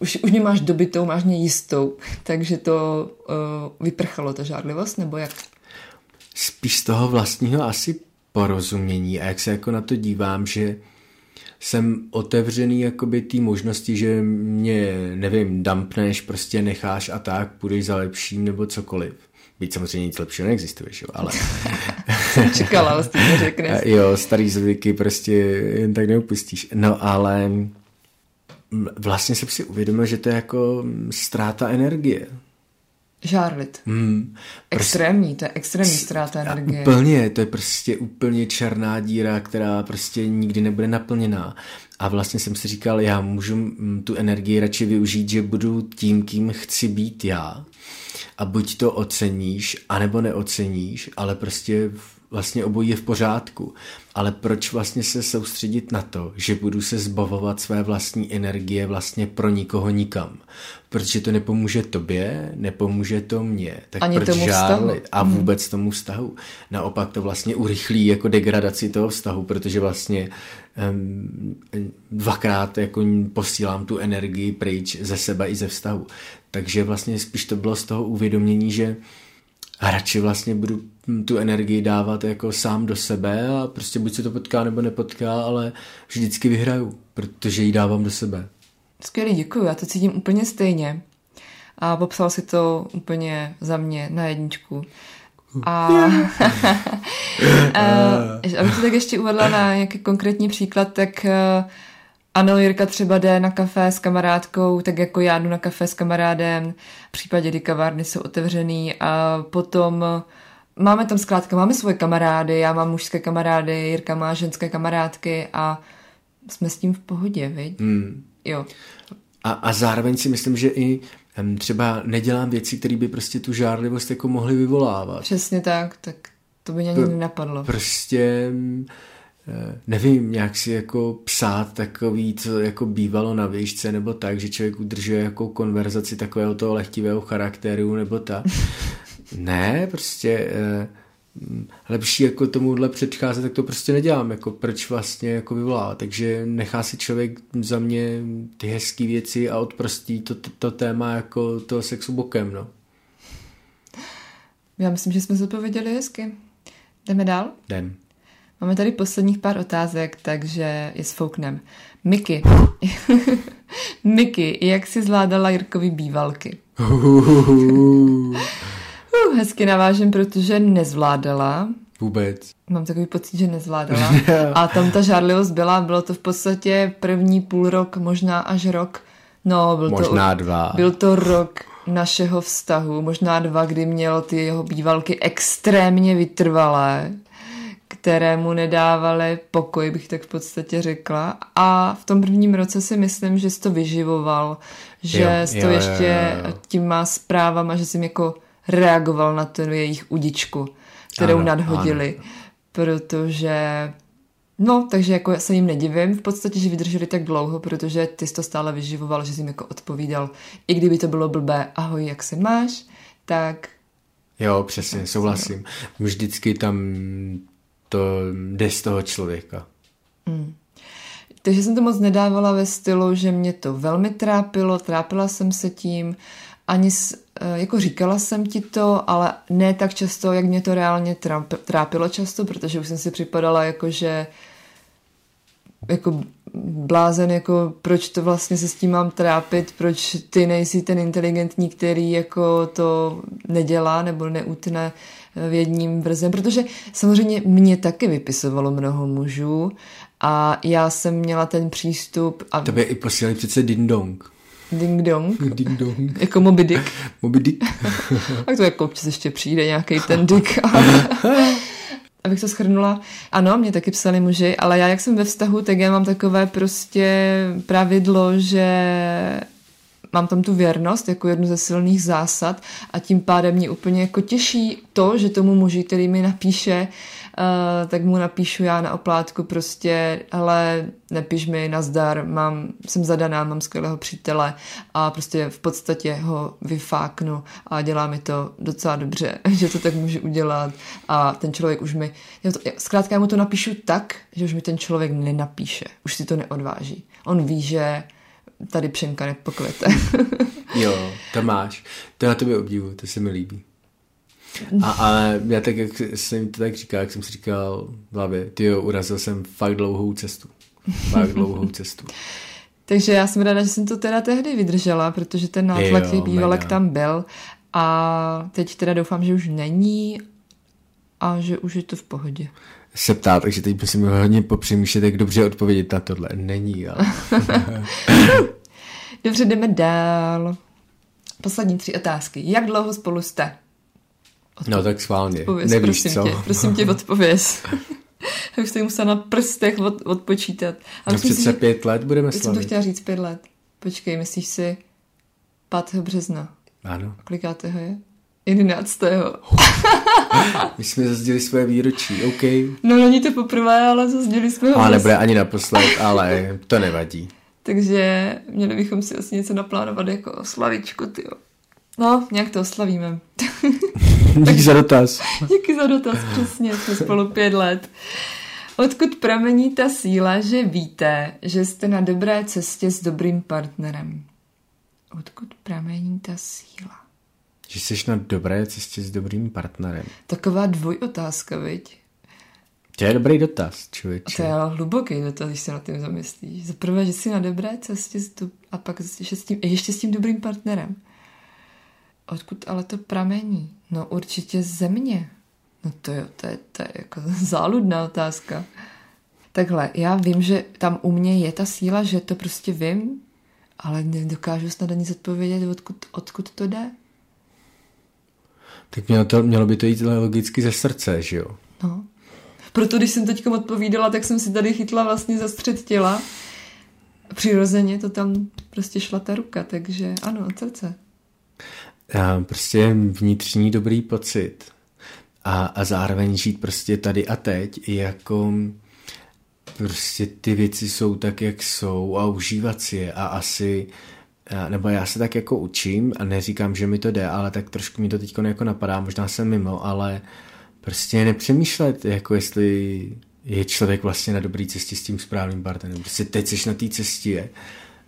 Už, už mě máš dobitou, máš mě jistou, takže to uh, vyprchalo, ta žádlivost, nebo jak? spíš z toho vlastního asi porozumění a jak se jako na to dívám, že jsem otevřený jakoby té možnosti, že mě, nevím, dumpneš, prostě necháš a tak, půjdeš za lepším nebo cokoliv. Byť samozřejmě nic lepšího neexistuje, že jo, ale Čekala, vlastně to řekneš. jo, starý zvyky prostě jen tak neupustíš. No ale vlastně jsem si uvědomil, že to je jako ztráta energie. Žárlit. Hmm. Extrémní, to je extrémní ztráta energie. Úplně, to je prostě úplně černá díra, která prostě nikdy nebude naplněná. A vlastně jsem si říkal, já můžu tu energii radši využít, že budu tím, kým chci být já. A buď to oceníš, anebo neoceníš, ale prostě vlastně obojí je v pořádku. Ale proč vlastně se soustředit na to, že budu se zbavovat své vlastní energie vlastně pro nikoho nikam? Protože to nepomůže tobě, nepomůže to mně. Tak Ani proč tomu vztahu. A vůbec tomu vztahu. Naopak to vlastně urychlí jako degradaci toho vztahu, protože vlastně um, dvakrát jako posílám tu energii pryč ze sebe i ze vztahu. Takže vlastně spíš to bylo z toho uvědomění, že radši vlastně budu tu energii dávat jako sám do sebe a prostě buď se to potká nebo nepotká, ale vždycky vyhraju, protože ji dávám do sebe. Skvělý, děkuji, já to cítím úplně stejně. A popsal si to úplně za mě na jedničku. A, a abych to tak ještě uvedla na nějaký konkrétní příklad, tak eh, ano, Jirka třeba jde na kafe s kamarádkou, tak jako já jdu na kafe s kamarádem, v případě, kdy kavárny jsou otevřený a potom máme tam zkrátka, máme svoje kamarády, já mám mužské kamarády, Jirka má ženské kamarádky a jsme s tím v pohodě, viď? Hmm. Jo. A, a zároveň si myslím, že i třeba nedělám věci, které by prostě tu žárlivost jako mohly vyvolávat. Přesně tak, tak to by mě ani nenapadlo. Prostě nevím, nějak si jako psát takový, co jako bývalo na výšce, nebo tak, že člověk udržuje jako konverzaci takového toho lehtivého charakteru, nebo tak. Ne, prostě eh, lepší jako tomuhle předcházet, tak to prostě nedělám, jako proč vlastně jako vyvolá. Takže nechá si člověk za mě ty hezké věci a odprostí to, to, to téma jako toho sexu bokem, no. Já myslím, že jsme zodpověděli hezky. Jdeme dál? Jdem. Máme tady posledních pár otázek, takže je sfouknem. Miky. Miky, jak si zvládala Jirkovi bývalky? Uh, hezky navážem, protože nezvládala. Vůbec. Mám takový pocit, že nezvládala. A tam ta žárlivost byla, bylo to v podstatě první půl rok, možná až rok. No, byl Možná to, dva. Byl to rok našeho vztahu, možná dva, kdy měl ty jeho bývalky extrémně vytrvalé, které mu nedávaly pokoj, bych tak v podstatě řekla. A v tom prvním roce si myslím, že jsi to vyživoval, že Jo, jsi to jo, ještě jo, jo. těma zprávama, že jsi jim jako reagoval na tu jejich udičku, kterou Ano, nadhodili. Protože No, takže jako se jim nedivím v podstatě, že vydrželi tak dlouho, protože ty jsi to stále vyživoval, že jsi jim jako odpovídal. I kdyby to bylo blbé, ahoj, jak se máš, tak Jo, přesně, souhlasím. Vždycky tam to jde z toho člověka. Hmm. Takže jsem to moc nedávala ve stylu, že mě to velmi trápilo, trápila jsem se tím, ani eh, jako říkala jsem ti to, ale ne tak často, jak mě to reálně trápilo často, protože už jsem si připadala jako, že jako blázen, jako proč to vlastně se s tím mám trápit, proč ty nejsi ten inteligentní, který jako to nedělá nebo neutne v jedním vrzem, protože samozřejmě mě taky vypisovalo mnoho mužů a já jsem měla ten přístup a... Tebe i posílali přece ding dong. Ding dong. Ding dong. Jako Moby Dick. Moby Dick. tak to jako občas ještě přijde nějaký ten Dick. abych to schrnula, ano, mě taky psali muži, ale já jak jsem ve vztahu, tak já mám takové prostě pravidlo, že mám tam tu věrnost jako jednu ze silných zásad a tím pádem mě úplně jako těší to, že tomu muži, který mi napíše, uh, tak mu napíšu já na oplátku prostě, ale nepíš mi nazdar, mám, jsem zadaná, mám skvělého přítele a prostě v podstatě ho vyfáknu a dělá mi to docela dobře, že to tak můžu udělat a ten člověk už mi, já to, zkrátka já mu to napíšu tak, že už mi ten člověk nenapíše, už si to neodváží. On ví, že tady Přemka nepokvete. jo, to máš. To na tobě obdivu, to se mi líbí. A, ale já tak, jak jsem to tak říkal, jak jsem si říkal v hlavě, ty jo, urazil jsem fakt dlouhou cestu. Fakt dlouhou cestu. Takže já jsem ráda, že jsem to teda tehdy vydržela, protože ten nátlak těch bývalek tam byl a teď teda doufám, že už není a že už je to v pohodě se ptá, takže teď musím hodně popřemýšlet, jak dobře odpovědět na tohle. Není, ale... dobře, jdeme dál. Poslední tři otázky. Jak dlouho spolu jste? Odpo- no tak schválně. Odpověz, Nevíš, prosím co? Tě, prosím tě, odpověz. Já už jsem musela na prstech od, odpočítat. A no přece si, pět let budeme slavit. Já jsem to chtěla říct pět let. Počkej, myslíš si 5. března? Ano. Kolikátého je? 11. My jsme zazděli své výročí, OK. No není to poprvé, ale zazděli jsme ho. Ale nebude ani naposled, ale to nevadí. Takže měli bychom si asi něco naplánovat jako oslavičku, tyjo. No, nějak to oslavíme. Díky za dotaz. Díky za dotaz, přesně, jsme spolu pět let. Odkud pramení ta síla, že víte, že jste na dobré cestě s dobrým partnerem? Odkud pramení ta síla? Že jsi na dobré cestě s dobrým partnerem. Taková dvojotázka, viď? To je dobrý dotaz, člověče. To je ale hluboký dotaz, když se na tím zamyslíš. Za prvé, že jsi na dobré cestě a pak že s tím, ještě s tím dobrým partnerem. Odkud ale to pramení? No určitě země. No to je, to je, to je jako záludná otázka. Takhle, já vím, že tam u mě je ta síla, že to prostě vím, ale nedokážu snad ani zodpovědět, odkud, odkud to jde. Tak mělo, to, mělo by to jít logicky ze srdce, že jo? No. Proto, když jsem teď odpovídala, tak jsem si tady chytla vlastně za střed těla. Přirozeně to tam prostě šla ta ruka, takže ano, od srdce. A prostě vnitřní dobrý pocit. A, a zároveň žít prostě tady a teď jako prostě ty věci jsou tak, jak jsou a užívat si je a asi nebo já se tak jako učím a neříkám, že mi to jde, ale tak trošku mi to teď jako napadá, možná jsem mimo, ale prostě nepřemýšlet, jako jestli je člověk vlastně na dobré cestě s tím správným partnerem. Prostě teď jsi na té cestě,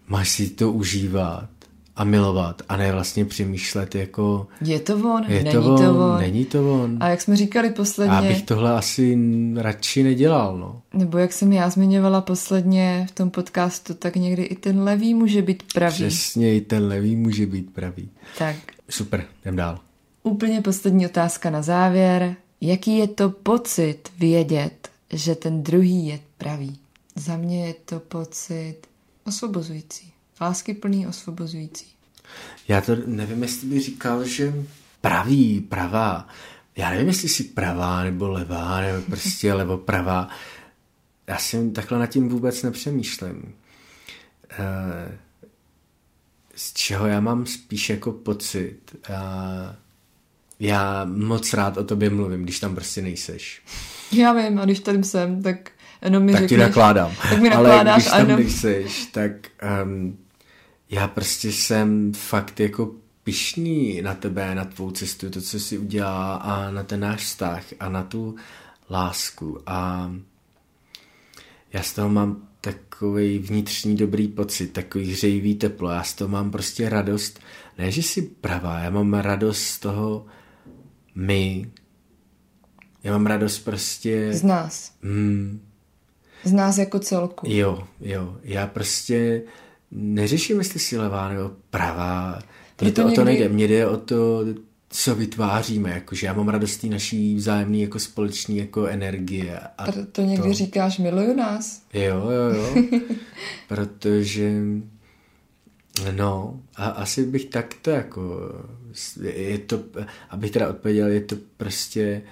máš si to užívat a milovat a ne vlastně přemýšlet jako... Je to on, je není to on, to on. Není to on. A jak jsme říkali posledně... Já bych tohle asi radši nedělal, no. Nebo jak jsem já zmiňovala posledně v tom podcastu, tak někdy i ten levý může být pravý. Přesně, i ten levý může být pravý. Tak. Super, jdem dál. Úplně poslední otázka na závěr. Jaký je to pocit vědět, že ten druhý je pravý? Za mě je to pocit osvobozující. Láskyplný, osvobozující. Já to nevím, jestli by říkal, že pravý, pravá. Já nevím, jestli si pravá nebo levá, nebo prostě levo pravá. Já si takhle nad tím vůbec nepřemýšlím. Eh, z čeho já mám spíš jako pocit. Eh, já moc rád o tobě mluvím, když tam prostě nejseš. Já vím, a když tady jsem, tak jenom mi tak řekneš, ti nakládám. Tak mi nakládáš, Ale když tam jenom... nejseš, tak um, já prostě jsem fakt jako pišný na tebe, na tvou cestu, to, co jsi udělala a na ten náš vztah a na tu lásku. A já z toho mám takový vnitřní dobrý pocit, takový hřejivý teplo, já z toho mám prostě radost, ne, že si pravá, já mám radost z toho my, já mám radost prostě... Z nás. Mm, z nás jako celku. Jo, jo, já prostě neřeším, jestli si levá nebo pravá, mně to, to někdy... o to nejde, mně jde o to, co vytváříme, jakože já mám radost naší vzájemné jako společní jako energie. A to někdy to... říkáš, miluju nás. Jo, jo, jo, protože no, a asi bych takto jako, je to, abych teda odpověděl, je to prostě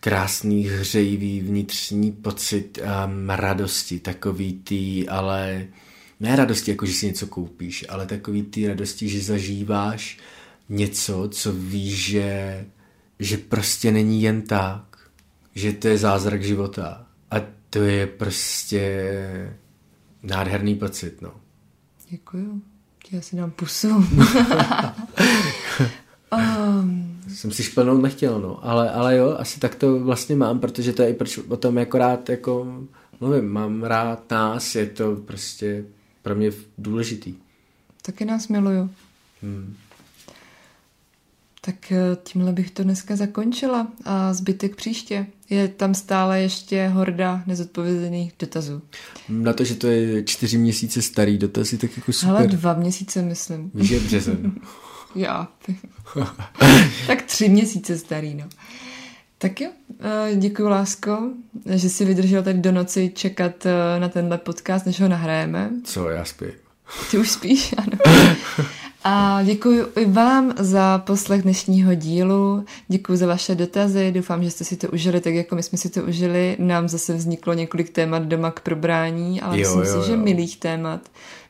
krásný, hřejivý vnitřní pocit um, radosti, takový tý, ale ne radosti, jako že si něco koupíš, ale takový ty radosti, že zažíváš něco, co víš, že, že prostě není jen tak, že to je zázrak života. A to je prostě nádherný pocit, no. Děkuju. Já si dám pusu. um. Jsem si šplnout nechtěl, no. Ale, ale jo, asi tak to vlastně mám, protože to je i proč o tom jako rád jako mluvím. Mám rád nás, je to prostě pro mě důležitý. Taky nás miluju. Hmm. Tak eh, tímhle bych to dneska zakončila a zbytek příště. Je tam stále ještě horda nezodpovězených dotazů. Na to, že to je čtyři měsíce starý dotaz, je tak jako super. Ale dva měsíce, myslím. Víš, je březen. Já. tak tři měsíce starý, no. Tak jo, děkuji lásko, že si vydržel tady do noci čekat eh, na tenhle podcast, než ho nahrajeme. Co, já spím. Ty už spíš, ano. A děkuji i vám za poslech dnešního dílu, děkuji za vaše dotazy, doufám, že jste si to užili tak, jako my jsme si to užili. Nám zase vzniklo několik témat doma k probrání, ale jo, myslím jo, si, jo. že milých témat.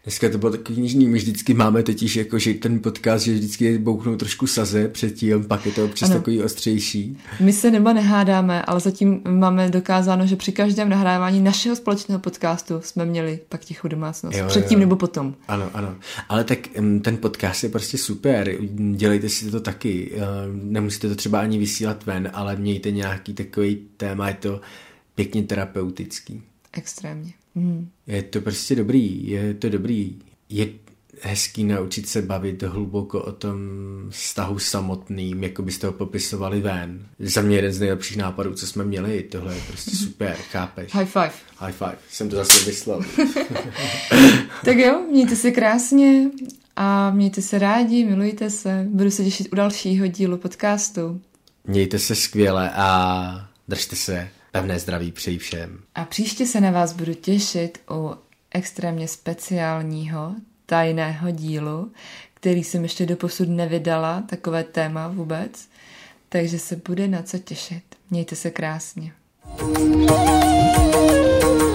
Dneska to bylo takový nižný, my vždycky máme totiž jako, že ten podcast, že vždycky bouchnou trošku saze předtím, pak je to občas ano. takový ostřejší. My se nebo nehádáme, ale zatím máme dokázáno, že při každém nahrávání našeho společného podcastu jsme měli pak tichou domácnost. Jo, předtím jo. nebo potom. Ano, ano. Ale tak ten podcast je prostě super. Dělejte si to taky. Eh, nemusíte to třeba ani vysílat ven, ale mějte nějaký takový téma, je to pěkně terapeutický. Extrémně. Hmm. Je to prostě dobrý, je to dobrý. Je hezký naučit se bavit hluboko o tom vztahu samotným, jako byste ho popisovali ven. Za mě jeden z nejlepších nápadů, co jsme měli, tohle je prostě super, chápeš? High five. High five, jsem to zase vyslal. tak jo, mějte se krásně a mějte se rádi, milujte se. Budu se těšit u dalšího dílu podcastu. Mějte se skvěle a držte se. Pevné zdraví přeji všem. A příště se na vás budu těšit u extrémně speciálního tajného dílu, který jsem ještě doposud nevydala, takové téma vůbec. Takže se bude na co těšit. Mějte se krásně. thank